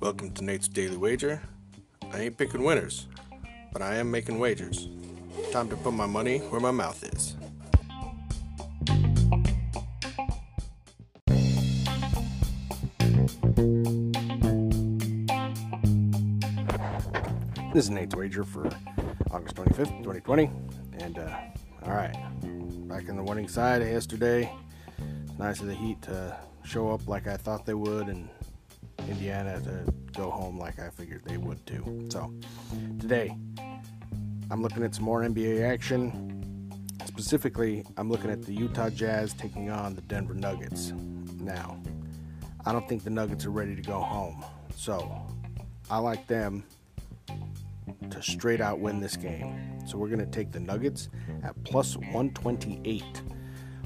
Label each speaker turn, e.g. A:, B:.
A: Welcome to Nate's Daily Wager. I ain't picking winners, but I am making wagers. Time to put my money where my mouth is. This is Nate's Wager for August 25th, 2020. And, uh, alright, back in the winning side yesterday. Nice of the Heat to show up like I thought they would, and Indiana to go home like I figured they would too. So, today, I'm looking at some more NBA action. Specifically, I'm looking at the Utah Jazz taking on the Denver Nuggets. Now, I don't think the Nuggets are ready to go home. So, I like them to straight out win this game. So, we're going to take the Nuggets at plus 128